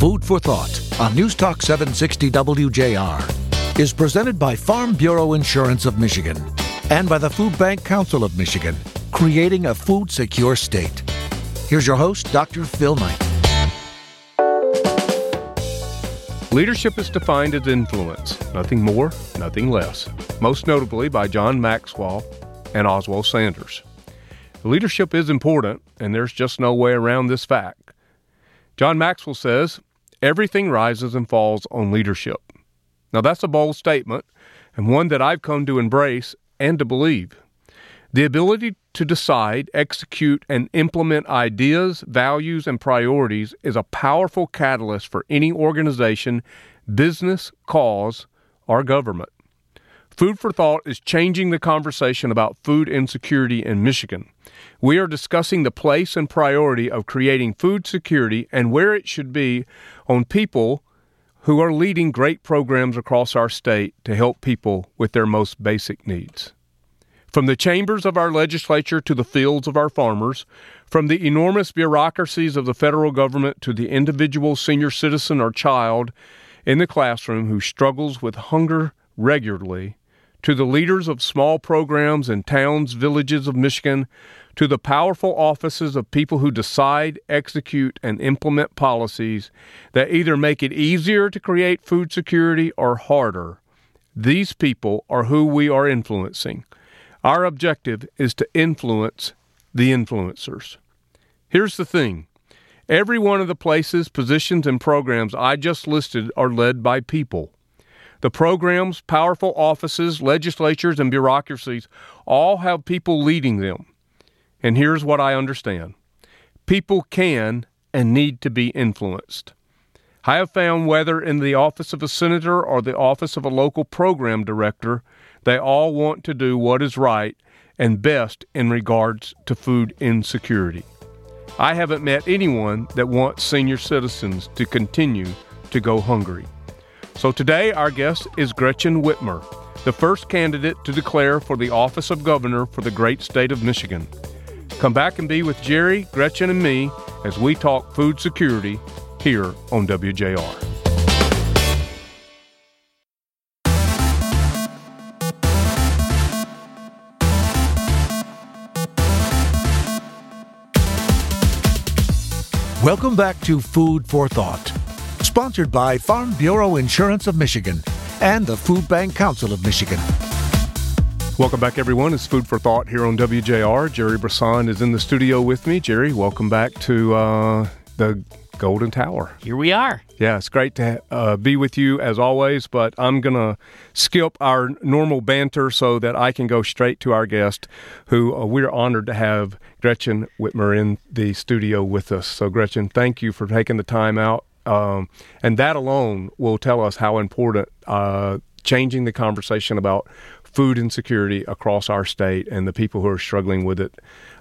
Food for Thought on News Talk 760 WJR is presented by Farm Bureau Insurance of Michigan and by the Food Bank Council of Michigan, creating a food secure state. Here's your host, Dr. Phil Knight. Leadership is defined as influence, nothing more, nothing less, most notably by John Maxwell and Oswald Sanders. Leadership is important, and there's just no way around this fact. John Maxwell says, Everything rises and falls on leadership. Now, that's a bold statement, and one that I've come to embrace and to believe. The ability to decide, execute, and implement ideas, values, and priorities is a powerful catalyst for any organization, business, cause, or government. Food for Thought is changing the conversation about food insecurity in Michigan. We are discussing the place and priority of creating food security and where it should be on people who are leading great programs across our state to help people with their most basic needs. From the chambers of our legislature to the fields of our farmers, from the enormous bureaucracies of the federal government to the individual senior citizen or child in the classroom who struggles with hunger regularly, to the leaders of small programs in towns, villages of Michigan, to the powerful offices of people who decide, execute, and implement policies that either make it easier to create food security or harder. These people are who we are influencing. Our objective is to influence the influencers. Here's the thing every one of the places, positions, and programs I just listed are led by people. The programs, powerful offices, legislatures, and bureaucracies all have people leading them. And here's what I understand people can and need to be influenced. I have found whether in the office of a senator or the office of a local program director, they all want to do what is right and best in regards to food insecurity. I haven't met anyone that wants senior citizens to continue to go hungry. So today, our guest is Gretchen Whitmer, the first candidate to declare for the office of governor for the great state of Michigan. Come back and be with Jerry, Gretchen, and me as we talk food security here on WJR. Welcome back to Food for Thought, sponsored by Farm Bureau Insurance of Michigan and the Food Bank Council of Michigan. Welcome back, everyone. It's Food for Thought here on WJR. Jerry Brisson is in the studio with me. Jerry, welcome back to uh, the Golden Tower. Here we are. Yeah, it's great to uh, be with you as always, but I'm going to skip our normal banter so that I can go straight to our guest, who uh, we're honored to have Gretchen Whitmer in the studio with us. So, Gretchen, thank you for taking the time out. Um, and that alone will tell us how important uh, changing the conversation about food insecurity across our state and the people who are struggling with it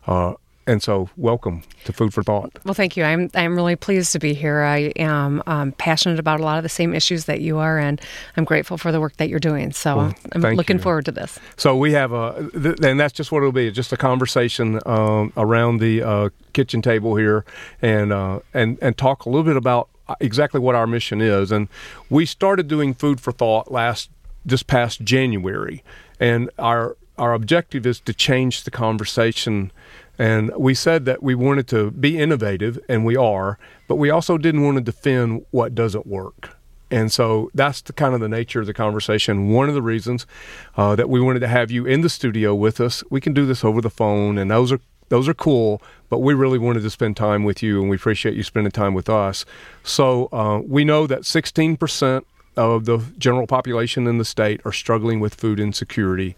uh, and so, welcome to Food for Thought. Well, thank you. I'm I'm really pleased to be here. I am um, passionate about a lot of the same issues that you are, and I'm grateful for the work that you're doing. So well, I'm looking you. forward to this. So we have a, th- and that's just what it'll be, just a conversation um, around the uh, kitchen table here, and uh, and and talk a little bit about exactly what our mission is. And we started doing Food for Thought last this past January, and our our objective is to change the conversation and we said that we wanted to be innovative, and we are, but we also didn't want to defend what doesn't work. And so that's the kind of the nature of the conversation. One of the reasons uh, that we wanted to have you in the studio with us, we can do this over the phone, and those are those are cool. But we really wanted to spend time with you, and we appreciate you spending time with us. So uh, we know that 16 percent of the general population in the state are struggling with food insecurity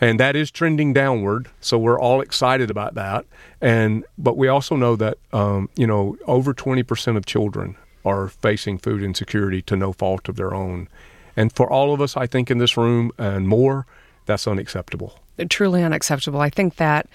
and that is trending downward. So we're all excited about that. And but we also know that um, you know over twenty percent of children are facing food insecurity to no fault of their own, and for all of us, I think in this room and more, that's unacceptable. Truly unacceptable. I think that,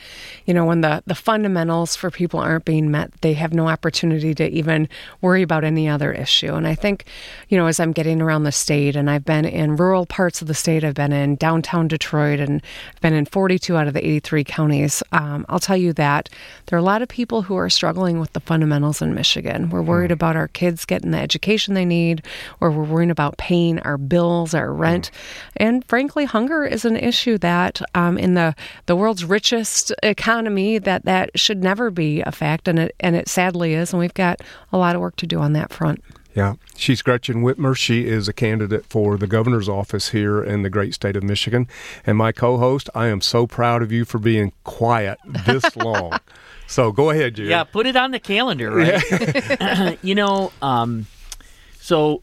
you know, when the, the fundamentals for people aren't being met, they have no opportunity to even worry about any other issue. And I think, you know, as I'm getting around the state and I've been in rural parts of the state, I've been in downtown Detroit and I've been in 42 out of the 83 counties, um, I'll tell you that there are a lot of people who are struggling with the fundamentals in Michigan. We're worried mm. about our kids getting the education they need, or we're worrying about paying our bills, our rent. Mm. And frankly, hunger is an issue that um, in the, the world's richest economy that that should never be a fact, and it, and it sadly is. And we've got a lot of work to do on that front. Yeah, she's Gretchen Whitmer. She is a candidate for the governor's office here in the great state of Michigan. And my co host, I am so proud of you for being quiet this long. So go ahead, Jerry. Yeah, put it on the calendar, right? You know, um, so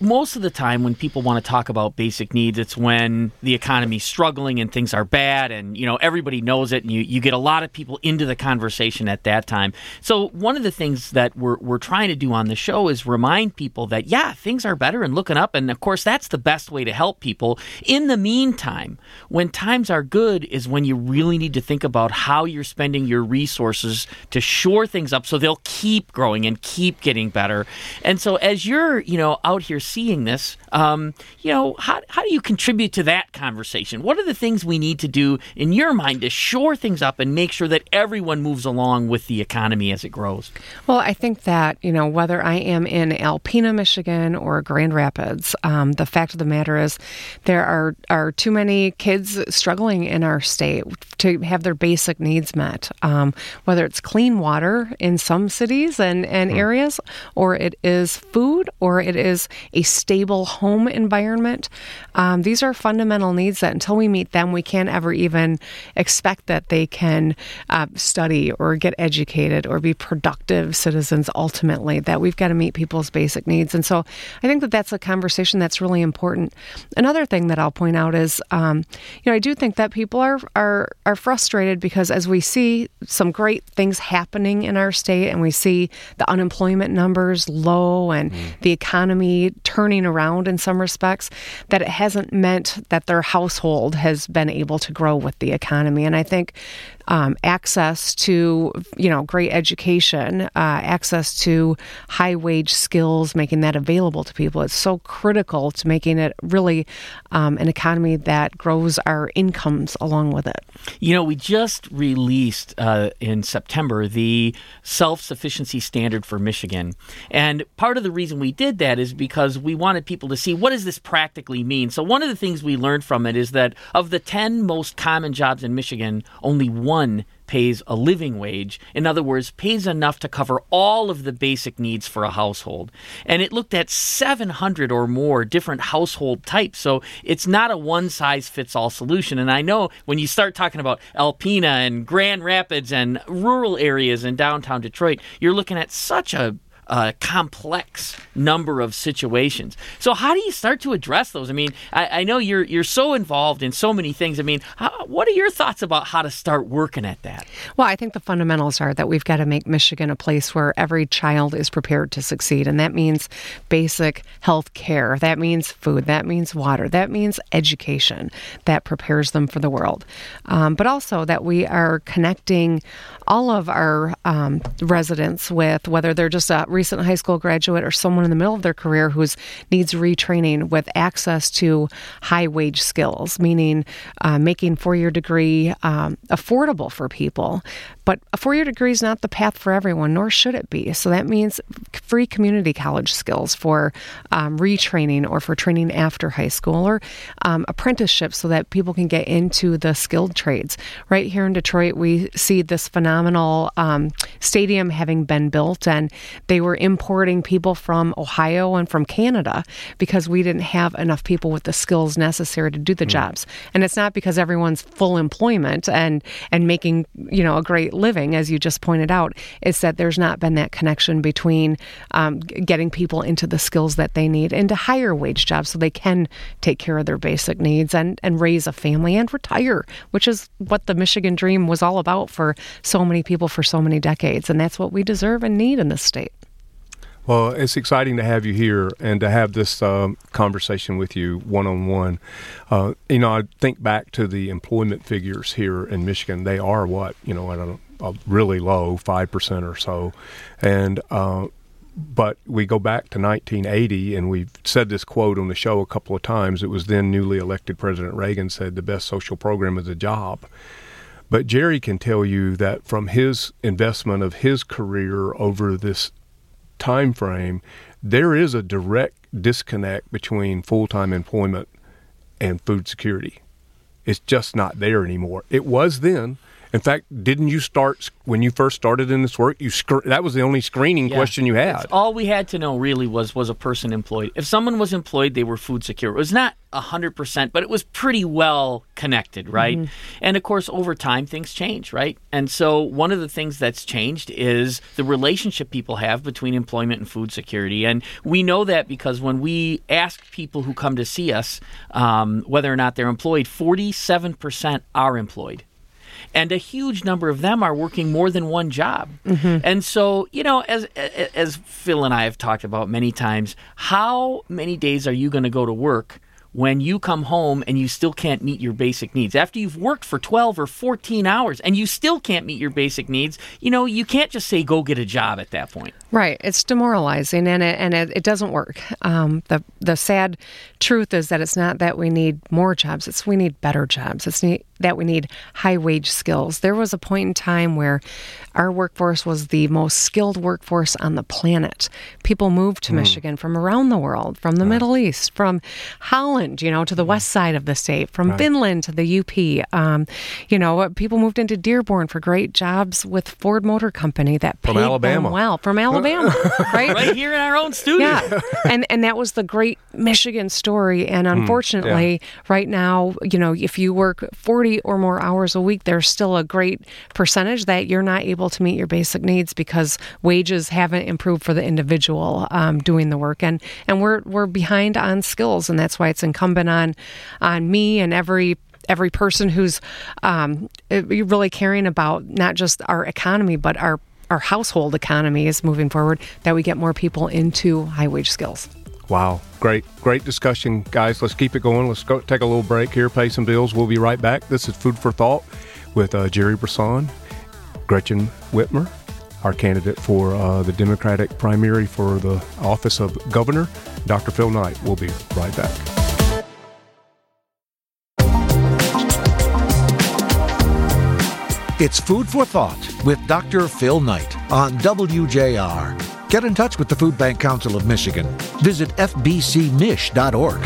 most of the time when people want to talk about basic needs it's when the economy's struggling and things are bad and you know everybody knows it and you, you get a lot of people into the conversation at that time. So one of the things that we're, we're trying to do on the show is remind people that yeah things are better and looking up. And of course that's the best way to help people. In the meantime when times are good is when you really need to think about how you're spending your resources to shore things up so they'll keep growing and keep getting better. And so as you're you know out here seeing this, um, you know, how, how do you contribute to that conversation? What are the things we need to do in your mind to shore things up and make sure that everyone moves along with the economy as it grows? Well, I think that, you know, whether I am in Alpena, Michigan or Grand Rapids, um, the fact of the matter is there are, are too many kids struggling in our state to have their basic needs met, um, whether it's clean water in some cities and, and mm. areas, or it is food, or it is a stable home environment. Um, these are fundamental needs that until we meet them, we can't ever even expect that they can uh, study or get educated or be productive citizens ultimately, that we've got to meet people's basic needs. And so I think that that's a conversation that's really important. Another thing that I'll point out is, um, you know, I do think that people are, are, are frustrated because as we see some great things happening in our state and we see the unemployment numbers low and mm. the economy turning around in some respects, that it hasn't meant that their household has been able to grow with the economy. And I think um, access to you know great education, uh, access to high wage skills, making that available to people. It's so critical to making it really um, an economy that grows our incomes along with it. You know, we just released uh, in September the self sufficiency standard for Michigan, and part of the reason we did that is because we wanted people to see what does this practically mean. So one of the things we learned from it is that of the ten most common jobs in Michigan, only one one pays a living wage. In other words, pays enough to cover all of the basic needs for a household. And it looked at 700 or more different household types. So it's not a one size fits all solution. And I know when you start talking about Alpena and Grand Rapids and rural areas in downtown Detroit, you're looking at such a uh, complex number of situations. So how do you start to address those? I mean, I, I know you're you're so involved in so many things. I mean, how, what are your thoughts about how to start working at that? Well, I think the fundamentals are that we've got to make Michigan a place where every child is prepared to succeed, and that means basic health care. That means food. That means water. That means education that prepares them for the world. Um, but also that we are connecting all of our um, residents with whether they're just a recent high school graduate or someone in the middle of their career who needs retraining with access to high wage skills, meaning uh, making four year degree um, affordable for people. But a four year degree is not the path for everyone, nor should it be. So that means free community college skills for um, retraining or for training after high school or um, apprenticeships so that people can get into the skilled trades. Right here in Detroit, we see this phenomenal um, stadium having been built, and they were importing people from Ohio and from Canada because we didn't have enough people with the skills necessary to do the mm. jobs. And it's not because everyone's full employment and and making you know a great living, as you just pointed out. is that there's not been that connection between um, getting people into the skills that they need into higher wage jobs so they can take care of their basic needs and and raise a family and retire, which is what the Michigan dream was all about for so many people for so many decades, and that's what we deserve and need in this state. Well, it's exciting to have you here and to have this um, conversation with you one on one. You know, I think back to the employment figures here in Michigan. They are what you know, I don't know, really low, five percent or so, and uh, but we go back to 1980, and we've said this quote on the show a couple of times. It was then newly elected President Reagan said, "The best social program is a job." But Jerry can tell you that from his investment of his career over this time frame, there is a direct disconnect between full time employment and food security. It's just not there anymore. It was then. In fact, didn't you start when you first started in this work? You sc- that was the only screening Yeah. question you had. It's all we had to know really was was a person employed. If someone was employed, they were food secure. It was not hundred percent, but it was pretty well connected, right? And of course, over time, things change, right? And so, one of the things that's changed is the relationship people have between employment and food security. And we know that because when we ask people who come to see us um, whether or not they're employed, forty-seven percent are employed and a huge number of them are working more than one job. Mm-hmm. And so, you know, as as Phil and I have talked about many times, how many days are you going to go to work when you come home and you still can't meet your basic needs? After you've worked for 12 or 14 hours and you still can't meet your basic needs, you know, you can't just say go get a job at that point. Right. It's demoralizing and it, and it, it doesn't work. Um, the the sad truth is that it's not that we need more jobs. It's we need better jobs. It's need, that we need high wage skills. There was a point in time where our workforce was the most skilled workforce on the planet. People moved to Michigan from around the world, from the Middle East, from Holland, you know, to the west side of the state, from Finland to the UP. Um, you know, people moved into Dearborn for great jobs with Ford Motor Company that From paid Alabama. them well. From Alabama, right? Right here in our own studio. Yeah, and and that was the great Michigan story. And Hmm, unfortunately, right now, you know, if you work forty or more hours a week, there's still a great percentage that you're not able to meet your basic needs because wages haven't improved for the individual um, doing the work, and and we're we're behind on skills, and that's why it's incumbent on on me and every every person who's um, really caring about not just our economy but our our household economy is moving forward that we get more people into high wage skills. Wow, great, great discussion, guys. Let's keep it going. Let's go take a little break here, pay some bills. We'll be right back. This is Food for Thought with uh, Jerry Brisson, Gretchen Whitmer, our candidate for uh, the Democratic primary for the office of governor, Dr. Phil Knight. We'll be right back. It's Food for Thought with Dr. Phil Knight on WJR. Get in touch with the Food Bank Council of Michigan. Visit fbcmich.org.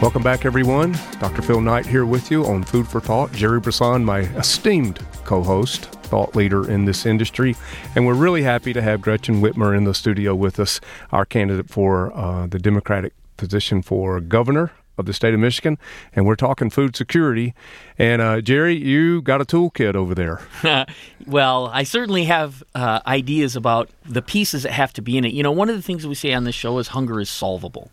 Welcome back, everyone. Dr. Phil Knight here with you on Food for Thought. Jerry Brisson, my esteemed co host, thought leader in this industry. And we're really happy to have Gretchen Whitmer in the studio with us, our candidate for uh, the Democratic position for governor of the state of Michigan. And we're talking food security. And uh, Jerry, you got a toolkit over there. well, I certainly have uh, ideas about the pieces that have to be in it. You know, one of the things we say on this show is hunger is solvable.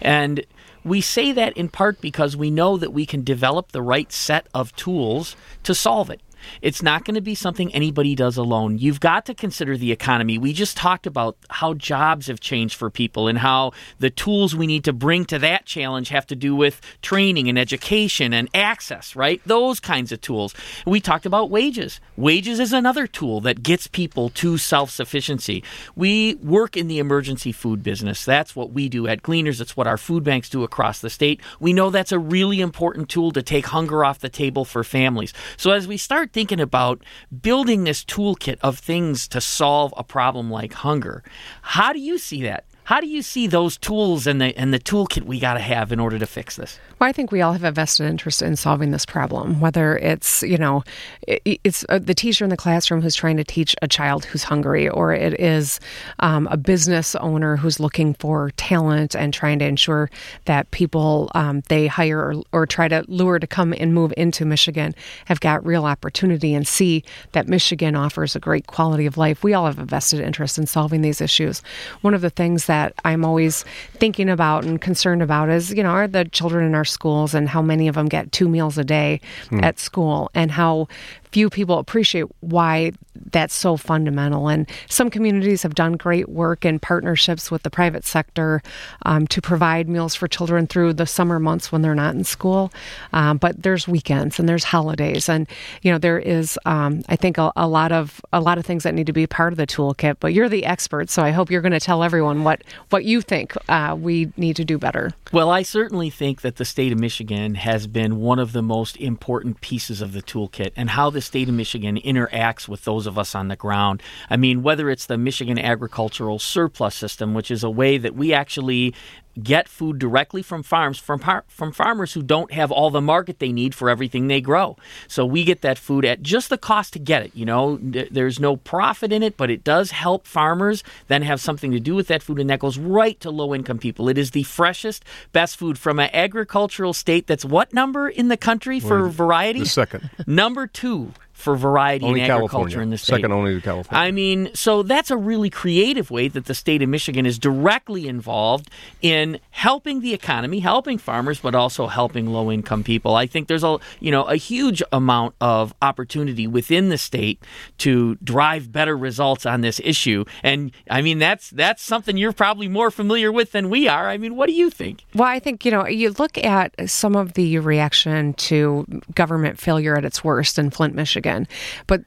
And we say that in part because we know that we can develop the right set of tools to solve it. It's not going to be something anybody does alone. You've got to consider the economy. We just talked about how jobs have changed for people and how the tools we need to bring to that challenge have to do with training and education and access, right? Those kinds of tools. We talked about wages. Wages is another tool that gets people to self sufficiency. We work in the emergency food business. That's what we do at Gleaners. It's what our food banks do across the state. We know that's a really important tool to take hunger off the table for families. So as we start thinking about building this toolkit of things to solve a problem like hunger, how do you see that? How do you see those tools and the and the toolkit we got to have in order to fix this? Well, I think we all have a vested interest in solving this problem, whether it's, you know, it, it's uh, the teacher in the classroom who's trying to teach a child who's hungry, or it is um, a business owner who's looking for talent and trying to ensure that people um, they hire or, or try to lure to come and move into Michigan have got real opportunity and see that Michigan offers a great quality of life. We all have a vested interest in solving these issues. One of the things that I'm always thinking about and concerned about is, you know, are the children in our schools and how many of them get two meals a day hmm. at school and how few people appreciate why that's so fundamental. And some communities have done great work in partnerships with the private sector um, to provide meals for children through the summer months when they're not in school. Um, but there's weekends and there's holidays, and you know there is, um, I think, a, a, lot of a lot of things that need to be part of the toolkit. But you're the expert, so I hope you're going to tell everyone what what you think uh, we need to do better. Well, I certainly think that the state of Michigan has been one of the most important pieces of the toolkit, and how the state of Michigan interacts with those of us on the ground. I mean, whether it's the Michigan Agricultural Surplus System, which is a way that we actually get food directly from farms from par- from farmers who don't have all the market they need for everything they grow. So we get that food at just the cost to get it. You know, there's no profit in it, but it does help farmers then have something to do with that food, and that goes right to low income people. It is the freshest, best food from an agricultural state that's what number in the country for variety? The second. Number two for variety only in California. agriculture in the state. Second only to California. I mean, so that's a really creative way that the state of Michigan is directly involved in helping the economy, helping farmers, but also helping low income people. I think there's a you know a huge amount of opportunity within the state to drive better results on this issue. And I mean that's that's something you're probably more familiar with than we are. I mean, what do you think? Well, I think you know you look at some of the reaction to government failure at its worst in Flint, Michigan again. But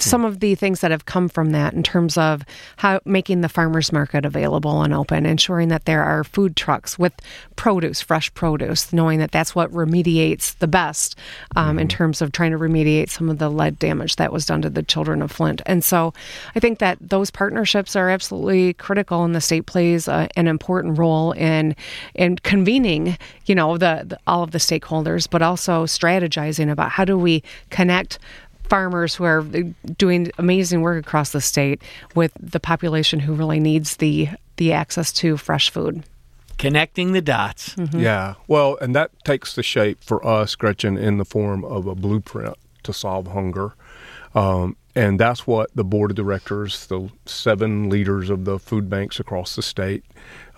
some of the things that have come from that in terms of how making the farmers market available and open, ensuring that there are food trucks with produce, fresh produce, knowing that that's what remediates the best um, mm-hmm. in terms of trying to remediate some of the lead damage that was done to the children of Flint. And so I think that those partnerships are absolutely critical, and the state plays uh, an important role in in convening, you know, the, the all of the stakeholders, but also strategizing about how do we connect farmers who are doing amazing work across the state with the population who really needs the the access to fresh food connecting the dots. Mm-hmm. Yeah. Well, and that takes the shape for us, Gretchen, in the form of a blueprint to solve hunger. Um, and that's what the board of directors, the seven leaders of the food banks across the state,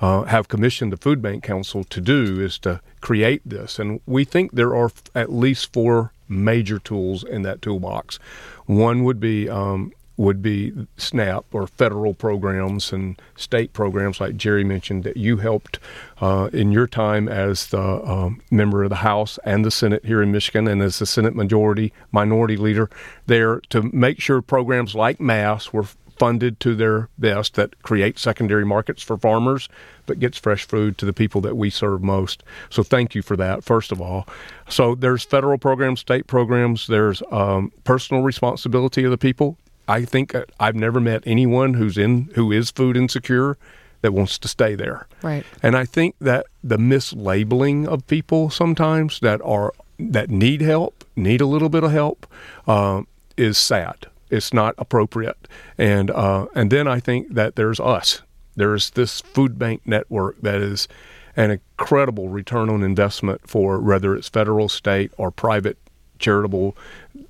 uh, have commissioned the Food Bank Council to do is to create this. And we think there are at least four major tools in that toolbox. One would be um, would be SNAP or federal programs and state programs like Jerry mentioned that you helped uh, in your time as the um, member of the House and the Senate here in Michigan and as the Senate Majority Minority Leader there to make sure programs like MASS were funded to their best that creates secondary markets for farmers but gets fresh food to the people that we serve most. So thank you for that, first of all. So there's federal programs, state programs, there's um, personal responsibility of the people. I think uh, I've never met anyone who's in who is food insecure that wants to stay there. Right. And I think that the mislabeling of people sometimes that are that need help, need a little bit of help, uh, is sad. It's not appropriate. And uh, and then I think that there's us. There's this food bank network that is an incredible return on investment for whether it's federal, state, or private charitable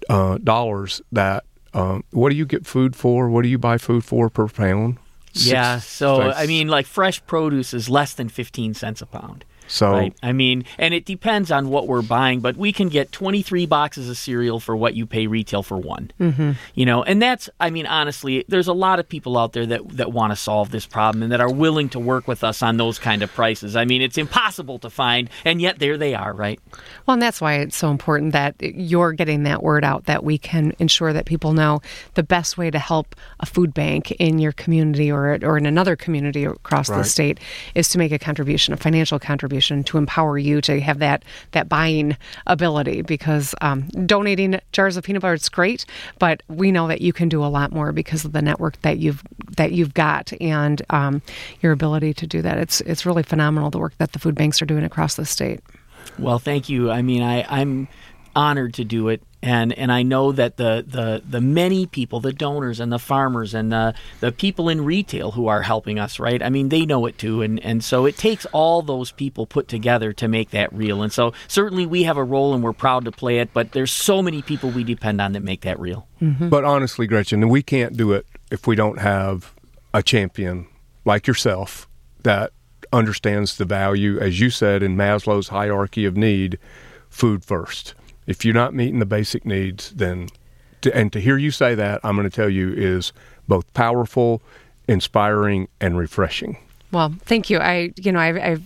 uh, dollars that um, what do you get food for? What do you buy food for per pound? yeah, so I mean, like fresh produce is less than fifteen cents a pound. So right? I mean, and it depends on what we're buying, but we can get 23 boxes of cereal for what you pay retail for one. Mm-hmm. You know, and that's I mean, honestly, there's a lot of people out there that that want to solve this problem and that are willing to work with us on those kind of prices. I mean, it's impossible to find, and yet there they are, right? Well, and that's why it's so important that you're getting that word out that we can ensure that people know the best way to help a food bank in your community or or in another community across right. the state is to make a contribution, a financial contribution to empower you to have that that buying ability because um, donating jars of peanut butter is great, but we know that you can do a lot more because of the network that you've that you've got and um, your ability to do that. It's it's really phenomenal the work that the food banks are doing across the state. Well, thank you. I mean, I, I'm honored to do it and and I know that the the the many people, the donors and the farmers and the the people in retail who are helping us, right? I mean, they know it too, and and so it takes all those people put together to make that real. And so certainly we have a role, and we're proud to play it. But there's so many people we depend on that make that real. Mm-hmm. But honestly, Gretchen, we can't do it if we don't have a champion like yourself that understands the value, as you said in Maslow's hierarchy of need, food first if you're not meeting the basic needs, then to, and to hear you say that, I'm going to tell you is both powerful, inspiring, and refreshing. Well, thank you. I, you know, I've, I've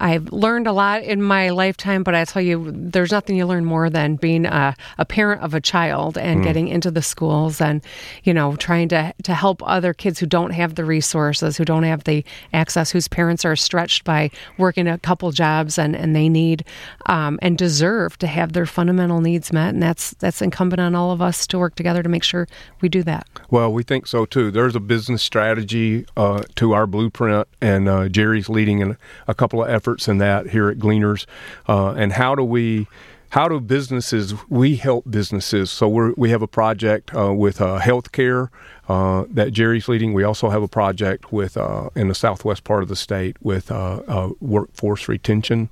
I've learned a lot in my lifetime, but I tell you, there's nothing you learn more than being a, a parent of a child and mm. getting into the schools and, you know, trying to, to help other kids who don't have the resources, who don't have the access, whose parents are stretched by working a couple jobs and, and they need um, and deserve to have their fundamental needs met. And that's, that's incumbent on all of us to work together to make sure we do that. Well, we think so too. There's a business strategy uh, to our blueprint, and uh, Jerry's leading in a couple of efforts efforts in that here at Gleaners, uh, and how do we how do businesses we help businesses. So we we have a project uh, with uh, healthcare uh, that Jerry's leading. We also have a project with uh, in the southwest part of the state with uh, uh, workforce retention.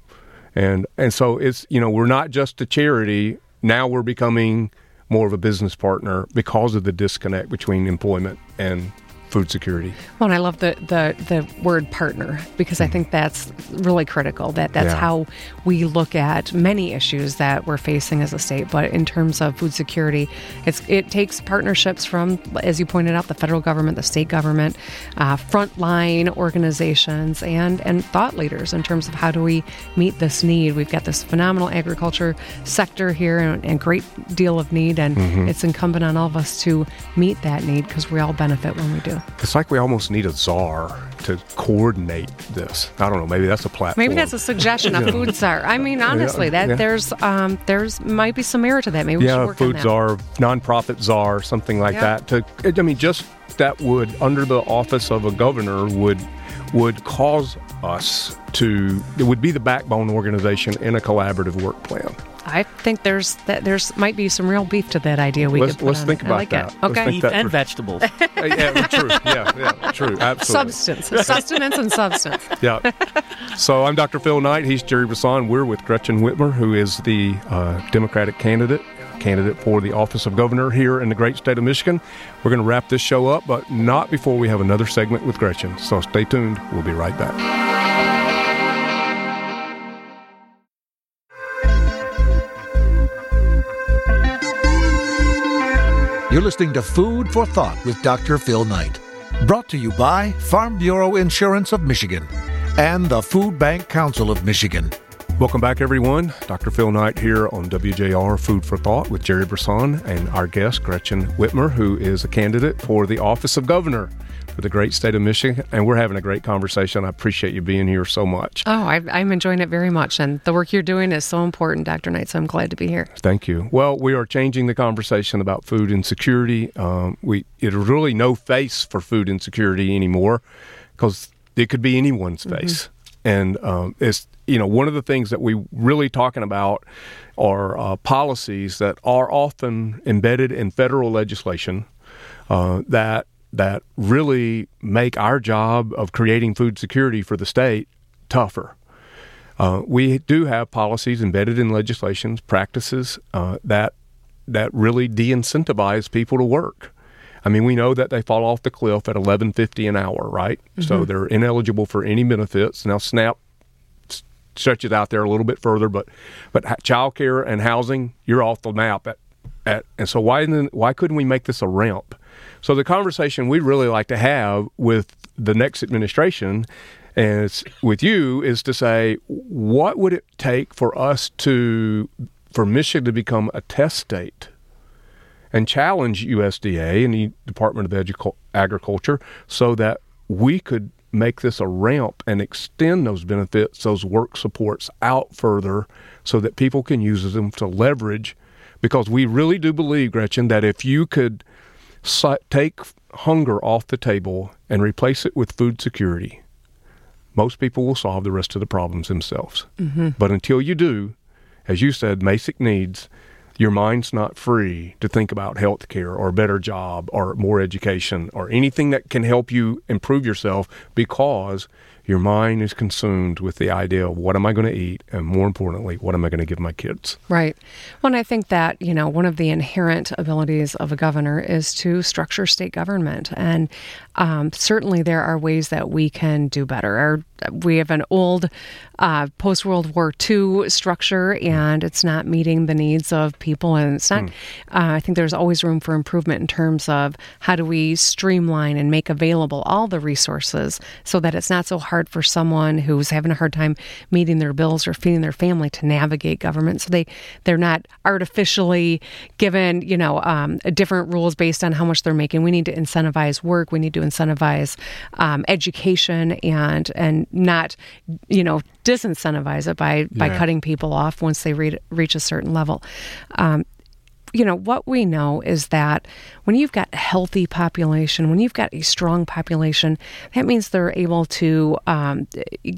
And and so it's you know we're not just a charity. Now we're becoming more of a business partner because of the disconnect between employment and food security. Well, and I love the the, the word partner because mm I mm-hmm. think that's really critical. That that's yeah. how we look at many issues that we're facing as a state. But in terms of food security, it's it takes partnerships from, as you pointed out, the federal government, the state government, uh, frontline organizations, and and thought leaders in terms of how do we meet this need. We've got this phenomenal agriculture sector here and, and great deal of need, and mm-hmm. it's incumbent on all of us to meet that need because we all benefit when we do. It's like we almost need a czar to coordinate this. I don't know. Maybe that's a platform. Maybe that's a suggestion. A food czar. I mean, honestly, that yeah. there's um, there's might be some merit to that. Maybe yeah, food czar, nonprofit czar, something like that. To I mean, just that would under the office of a governor would would cause us to it would be the backbone organization in a collaborative work plan. I think there's that there's might be some real beef to that idea. We let's, could let's think it. about like that. It. Okay, beef and vegetables. yeah, true. Yeah, yeah, true. Absolutely. Substance, sustenance, and substance. Yeah. So I'm Dr. Phil Knight. He's Jerry Brisson. We're with Gretchen Whitmer, who is the uh, Democratic candidate candidate for the office of governor here in the great state of Michigan. We're going to wrap this show up, but not before we have another segment with Gretchen. So stay tuned. We'll be right back. You're listening to Food for Thought with Dr. Phil Knight. Brought to you by Farm Bureau Insurance of Michigan and the Food Bank Council of Michigan. Welcome back, everyone. Dr. Phil Knight here on WJR Food for Thought with Jerry Brisson and our guest, Gretchen Whitmer, who is a candidate for the office of governor for the great state of Michigan, and we're having a great conversation. I appreciate you being here so much. Oh, I, am enjoying it very much, and the work you're doing is so important, Dr. Knight. So I'm glad to be here. Thank you. Well, we are changing the conversation about food insecurity. Um, we there's really no face for food insecurity anymore because it could be anyone's mm-hmm. face, and um, it's you know one of the things that we really talking about are uh, policies that are often embedded in federal legislation uh, that that really make our job of creating food security for the state tougher. Uh, we do have policies embedded in legislations, practices uh, that that really de-incentivize people to work. I mean, we know that they fall off the cliff at eleven fifty an hour, right? Mm-hmm. So they're ineligible for any benefits. Now, SNAP stretches out there a little bit further, but but child care and housing, you're off the map at, at and so why didn't, why couldn't we make this a ramp? So the conversation we'd really like to have with the next administration and with you is to say what would it take for us to for Michigan to become a test state and challenge USDA and the Department of Edu- Agriculture so that we could make this a ramp and extend those benefits, those work supports out further so that people can use them to leverage because we really do believe Gretchen that if you could take hunger off the table and replace it with food security, most people will solve the rest of the problems themselves. Mm-hmm. But until you do, as you said, basic needs, your mind's not free to think about health care or a better job or more education or anything that can help you improve yourself because your mind is consumed with the idea of what am I going to eat and more importantly, what am I going to give my kids? Right. Well, and I think that, you know, one of the inherent abilities of a governor is to structure state government. And um, certainly there are ways that we can do better. Our, we have an old uh, post World War II structure, and it's not meeting the needs of people. And it's not. Mm. Uh, I think there's always room for improvement in terms of how do we streamline and make available all the resources so that it's not so hard for someone who's having a hard time meeting their bills or feeding their family to navigate government. So they they're not artificially given, you know, um, different rules based on how much they're making. We need to incentivize work. We need to incentivize um, education and and not, you know, disincentivize it by by yeah. cutting people off once they re- reach a certain level. Um, you know, what we know is that when you've got a healthy population, when you've got a strong population, that means they're able to um,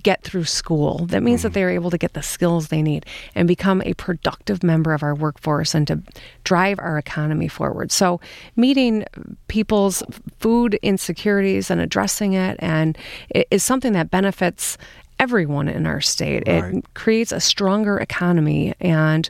get through school. That means mm-hmm. that they're able to get the skills they need and become a productive member of our workforce and to drive our economy forward. So, meeting people's food insecurities and addressing it and it is something that benefits everyone in our state. Right. It creates a stronger economy, and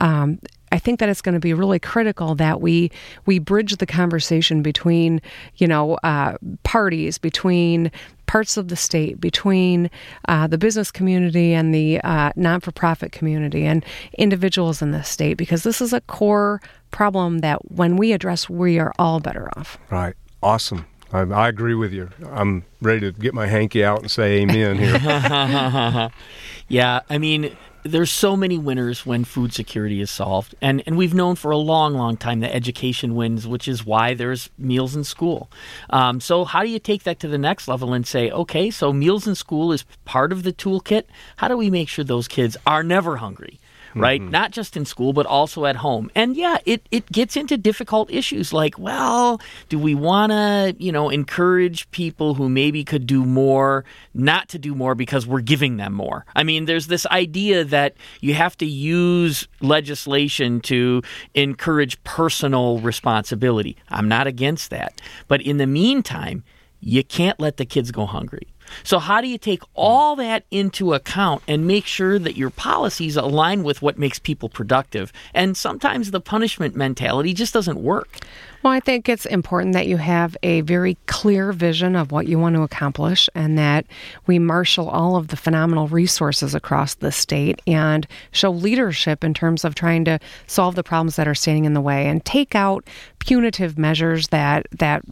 um, I think that it's going to be really critical that we we bridge the conversation between you know uh, parties, between parts of the state, between uh, the business community and the uh, non for profit community and individuals in the state, because this is a core problem that when we address, we are all better off. Right. Awesome. I, I, agree with you. I'm ready to get my hanky out and say amen here. yeah, I mean, there's so many winners when food security is solved. And and we've known for a long, long time that education wins, which is why there's meals in school. Um, so how do you take that to the next level and say, okay, so meals in school is part of the toolkit. How do we make sure those kids are never hungry? Right? Mm-hmm. Not just in school, but also at home. And yeah, it, it gets into difficult issues like, well, do we want to, you know, encourage people who maybe could do more not to do more because we're giving them more? I mean, there's this idea that you have to use legislation to encourage personal responsibility. I'm not against that. But in the meantime, you can't let the kids go hungry. So, how do you take all that into account and make sure that your policies align with what makes people productive? And sometimes the punishment mentality just doesn't work. Well, I think it's important that you have a very clear vision of what you want to accomplish and that we marshal all of the phenomenal resources across the state and show leadership in terms of trying to solve the problems that are standing in the way and take out punitive measures that that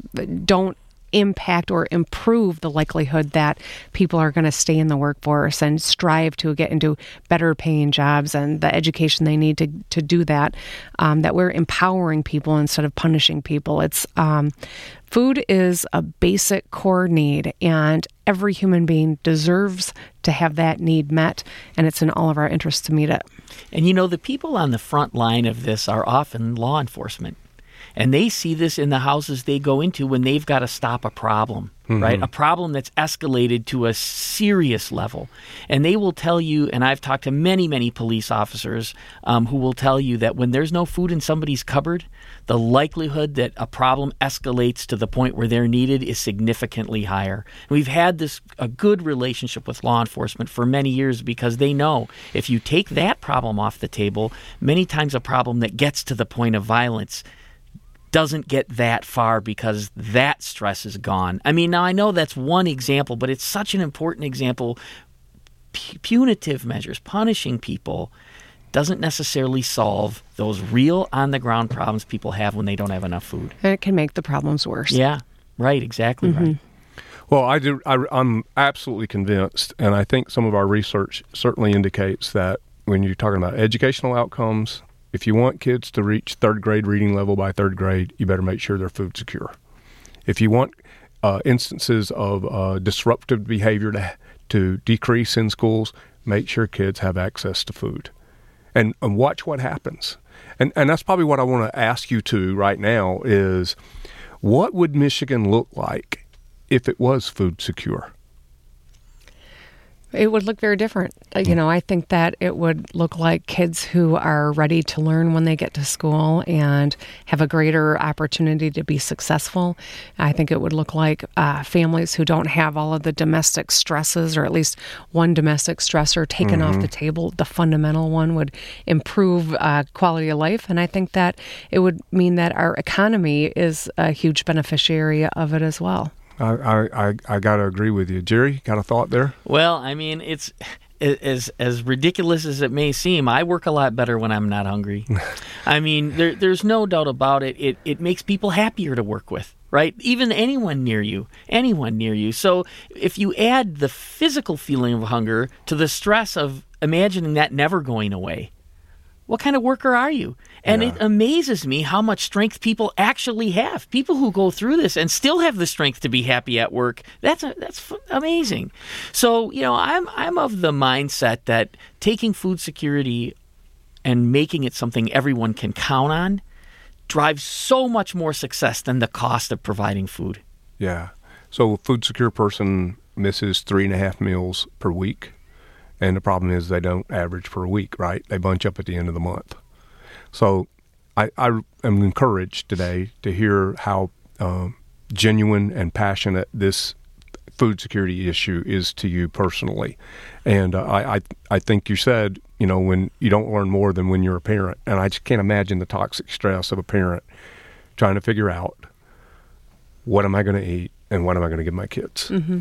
don't impact or improve the likelihood that people are going to stay in the workforce and strive to get into better paying jobs and the education they need to, to do that. Um, that we're empowering people instead of punishing people. It's um, food is a basic core need, and every human being deserves to have that need met, and it's in all of our interests to meet it. And you know, the people on the front line of this are often law enforcement. And they see this in the houses they go into when they've got to stop a problem, mm-hmm. right? A problem that's escalated to a serious level. And they will tell you, and I've talked to many, many police officers um, who will tell you that when there's no food in somebody's cupboard, the likelihood that a problem escalates to the point where they're needed is significantly higher. And we've had this a good relationship with law enforcement for many years because they know if you take that problem off the table, many times a problem that gets to the point of violence doesn't get that far because that stress is gone. I mean, now I know that's one example, but it's such an important example. P- punitive measures, punishing people, doesn't necessarily solve those real on the ground problems people have when they don't have enough food. And it can make the problems worse. Yeah, right, exactly mm-hmm. right. Well, I do. I, I'm absolutely convinced, and I think some of our research certainly indicates that when you're talking about educational outcomes if you want kids to reach third grade reading level by third grade, you better make sure they're food secure. If you want uh, instances of uh, disruptive behavior to, to decrease in schools, make sure kids have access to food. And, and watch what happens. And, and that's probably what I want to ask you to right now is what would Michigan look like if it was food secure? It would look very different. Uh, you know, I think that it would look like kids who are ready to learn when they get to school and have a greater opportunity to be successful. I think it would look like uh, families who don't have all of the domestic stresses, or at least one domestic stressor taken mm-hmm. off the table. The fundamental one would improve uh, quality of life. And I think that it would mean that our economy is a huge beneficiary of it as well. I, I, I got to agree with you. Jerry, got a thought there? Well, I mean, it's as as ridiculous as it may seem, I work a lot better when I'm not hungry. I mean, there, there's no doubt about it. It it makes people happier to work with, right? Even anyone near you, anyone near you. So if you add the physical feeling of hunger to the stress of imagining that never going away, what kind of worker are you? And yeah. it amazes me how much strength people actually have. People who go through this and still have the strength to be happy at work. That's a, that's amazing. So, you know, I'm I'm of the mindset that taking food security and making it something everyone can count on drives so much more success than the cost of providing food. Yeah. So a food secure person misses three and a half meals per week and the problem is they don't average for a week, right? They bunch up at the end of the month. So I, I am encouraged today to hear how um, genuine and passionate this food security issue is to you personally. And uh, I, I, I think you said, you know, when you don't learn more than when you're a parent. And I just can't imagine the toxic stress of a parent trying to figure out what am I going to eat and what am I going to give my kids. Mm-hmm.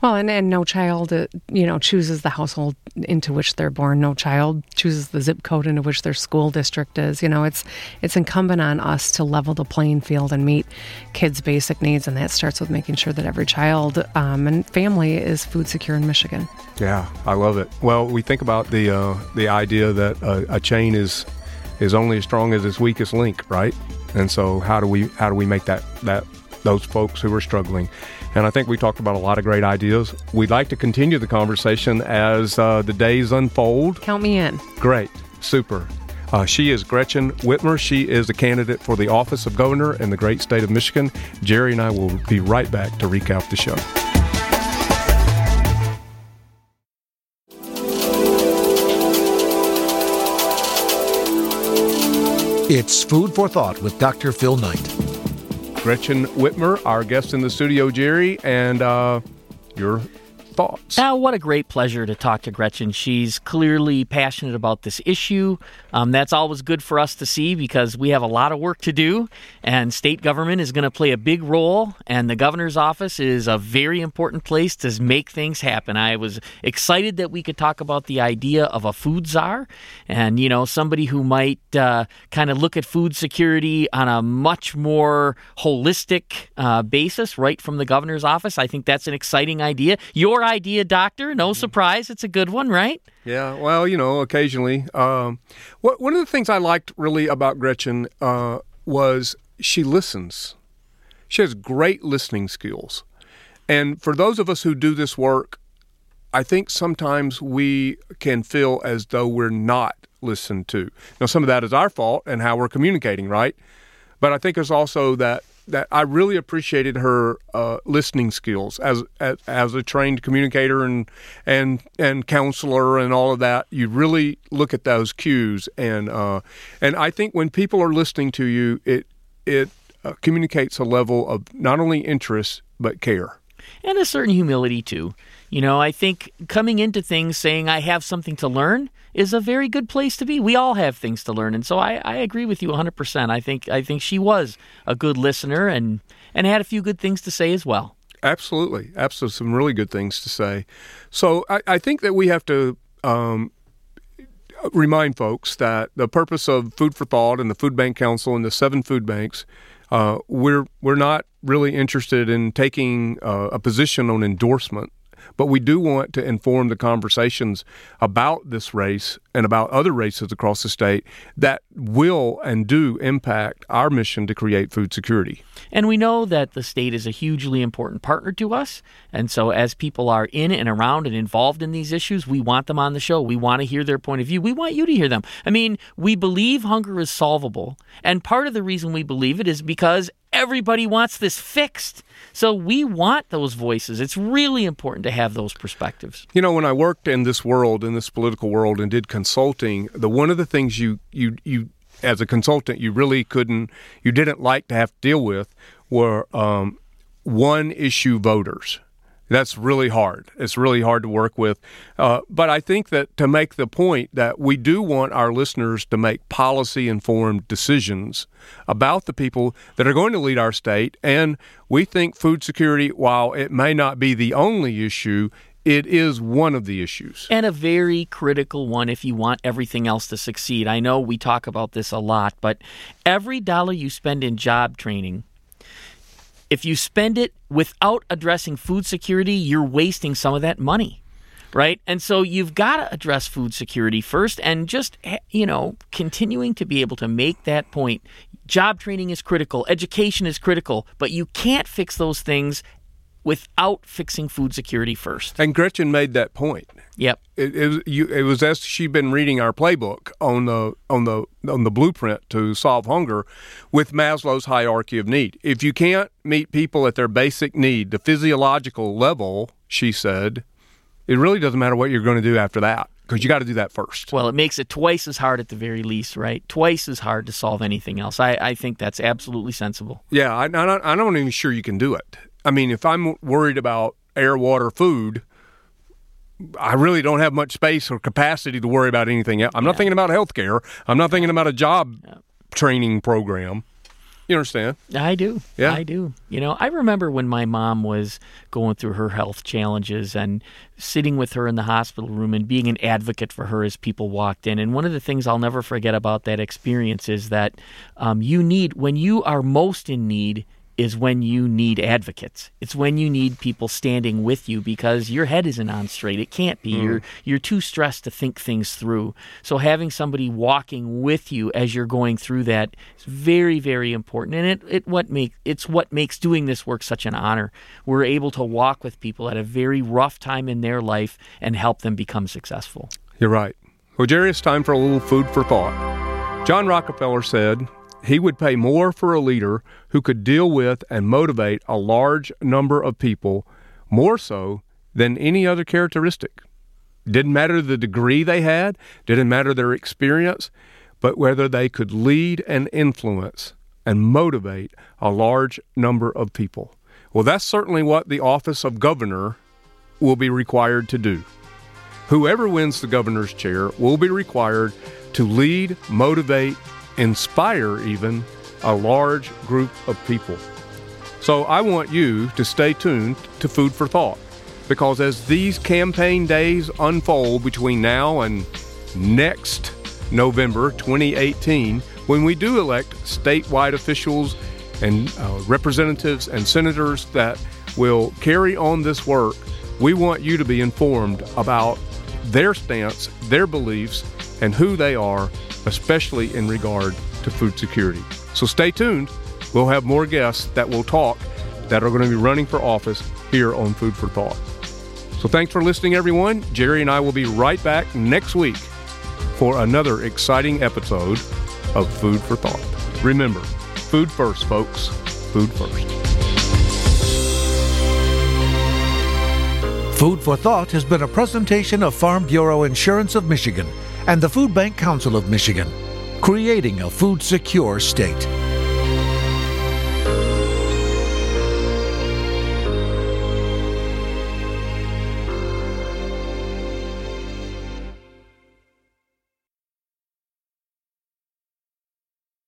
Well, and, and no child, uh, you know, chooses the household into which they're born. No child chooses the zip code into which their school district is. You know, it's it's incumbent on us to level the playing field and meet kids' basic needs, and that starts with making sure that every child um, and family is food secure in Michigan. Yeah, I love it. Well, we think about the uh, the idea that a, a chain is is only as strong as its weakest link, right? And so, how do we how do we make that that those folks who are struggling and I think we talked about a lot of great ideas. We'd like to continue the conversation as uh, the days unfold. Count me in. Great. Super. Uh, she is Gretchen Whitmer. She is a candidate for the office of governor in the great state of Michigan. Jerry and I will be right back to recap the show. It's Food for Thought with Dr. Phil Knight. Gretchen Whitmer, our guest in the studio, Jerry, and uh, your thoughts. Now, what a great pleasure to talk to Gretchen. She's clearly passionate about this issue. Um, that's always good for us to see because we have a lot of work to do, and state government is going to play a big role, and the governor's office is a very important place to make things happen. I was excited that we could talk about the idea of a food czar, and you know, somebody who might uh, kind of look at food security on a much more holistic uh, basis, right from the governor's office. I think that's an exciting idea. Your idea, Doctor. No mm-hmm. surprise. It's a good one, right? Yeah. Well, you know, occasionally. Um, what, one of the things I liked really about Gretchen uh, was she listens. She has great listening skills. And for those of us who do this work, I think sometimes we can feel as though we're not listened to. Now, some of that is our fault and how we're communicating, right? But I think there's also that that I really appreciated her uh, listening skills as, as, as a trained communicator and and and counselor and all of that. You really look at those cues and uh, and I think when people are listening to you, it it uh, communicates a level of not only interest but care and a certain humility too. You know, I think coming into things saying I have something to learn is a very good place to be. We all have things to learn, and so I, I agree with you 100%. I think I think she was a good listener and and had a few good things to say as well. Absolutely, absolutely, some really good things to say. So I, I think that we have to um, remind folks that the purpose of Food for Thought and the Food Bank Council and the seven food banks, uh, we're we're not really interested in taking uh, a position on endorsement but we do want to inform the conversations about this race and about other races across the state that will and do impact our mission to create food security. And we know that the state is a hugely important partner to us. And so, as people are in and around and involved in these issues, we want them on the show. We want to hear their point of view. We want you to hear them. I mean, we believe hunger is solvable. And part of the reason we believe it is because everybody wants this fixed. So we want those voices. It's really important to have those perspectives. You know, when I worked in this world, in this political world, and did consulting, the one of the things you you you as a consultant you really couldn't you didn't like to have to deal with were um, one issue voters. That's really hard. It's really hard to work with. Uh, but I think that to make the point that we do want our listeners to make policy informed decisions about the people that are going to lead our state. And we think food security, while it may not be the only issue, it is one of the issues. And a very critical one if you want everything else to succeed. I know we talk about this a lot, but every dollar you spend in job training if you spend it without addressing food security, you're wasting some of that money. Right. And so you've got to address food security first and just, eh, you know, continuing to be able to make that point. Job training is critical, education is critical, but you can't fix those things without fixing food security first. And Gretchen made that point. Yep. It, it, was, you, it was as she'd been reading our playbook on the on the on the blueprint to solve hunger with Maslow's hierarchy of need. If you can't meet people at their basic need, the physiological level, she said, it really doesn't matter what you're going to do after that because you got to do that first. Well, it makes it twice as hard at the very least, right? Twice as hard to solve anything else. I, I think that's absolutely sensible. Yeah, I, not, I'm not even sure you can do it. I mean, if I'm worried about air, water, food, I really don't have much space or capacity to worry about anything else. I'm yeah. not thinking about health care. I'm not thinking about a job yeah. training program. You understand? I do. Yeah. I do. You know, I remember when my mom was going through her health challenges and sitting with her in the hospital room and being an advocate for her as people walked in. And one of the things I'll never forget about that experience is that um, you need, when you are most in need, is when you need advocates. It's when you need people standing with you because your head isn't on straight. It can't be. Mm. You're you're too stressed to think things through. So having somebody walking with you as you're going through that is very very important. And it, it what make it's what makes doing this work such an honor. We're able to walk with people at a very rough time in their life and help them become successful. You're right. Well, Jerry, it's time for a little food for thought. John Rockefeller said, he would pay more for a leader who could deal with and motivate a large number of people more so than any other characteristic. Didn't matter the degree they had, didn't matter their experience, but whether they could lead and influence and motivate a large number of people. Well, that's certainly what the office of governor will be required to do. Whoever wins the governor's chair will be required to lead, motivate, inspire even a large group of people. So I want you to stay tuned to Food for Thought because as these campaign days unfold between now and next November 2018, when we do elect statewide officials and uh, representatives and senators that will carry on this work, we want you to be informed about their stance, their beliefs, and who they are especially in regard to food security. So stay tuned. We'll have more guests that will talk that are going to be running for office here on Food for Thought. So thanks for listening, everyone. Jerry and I will be right back next week for another exciting episode of Food for Thought. Remember, food first, folks. Food first. Food for Thought has been a presentation of Farm Bureau Insurance of Michigan and the Food Bank Council of Michigan, creating a food secure state.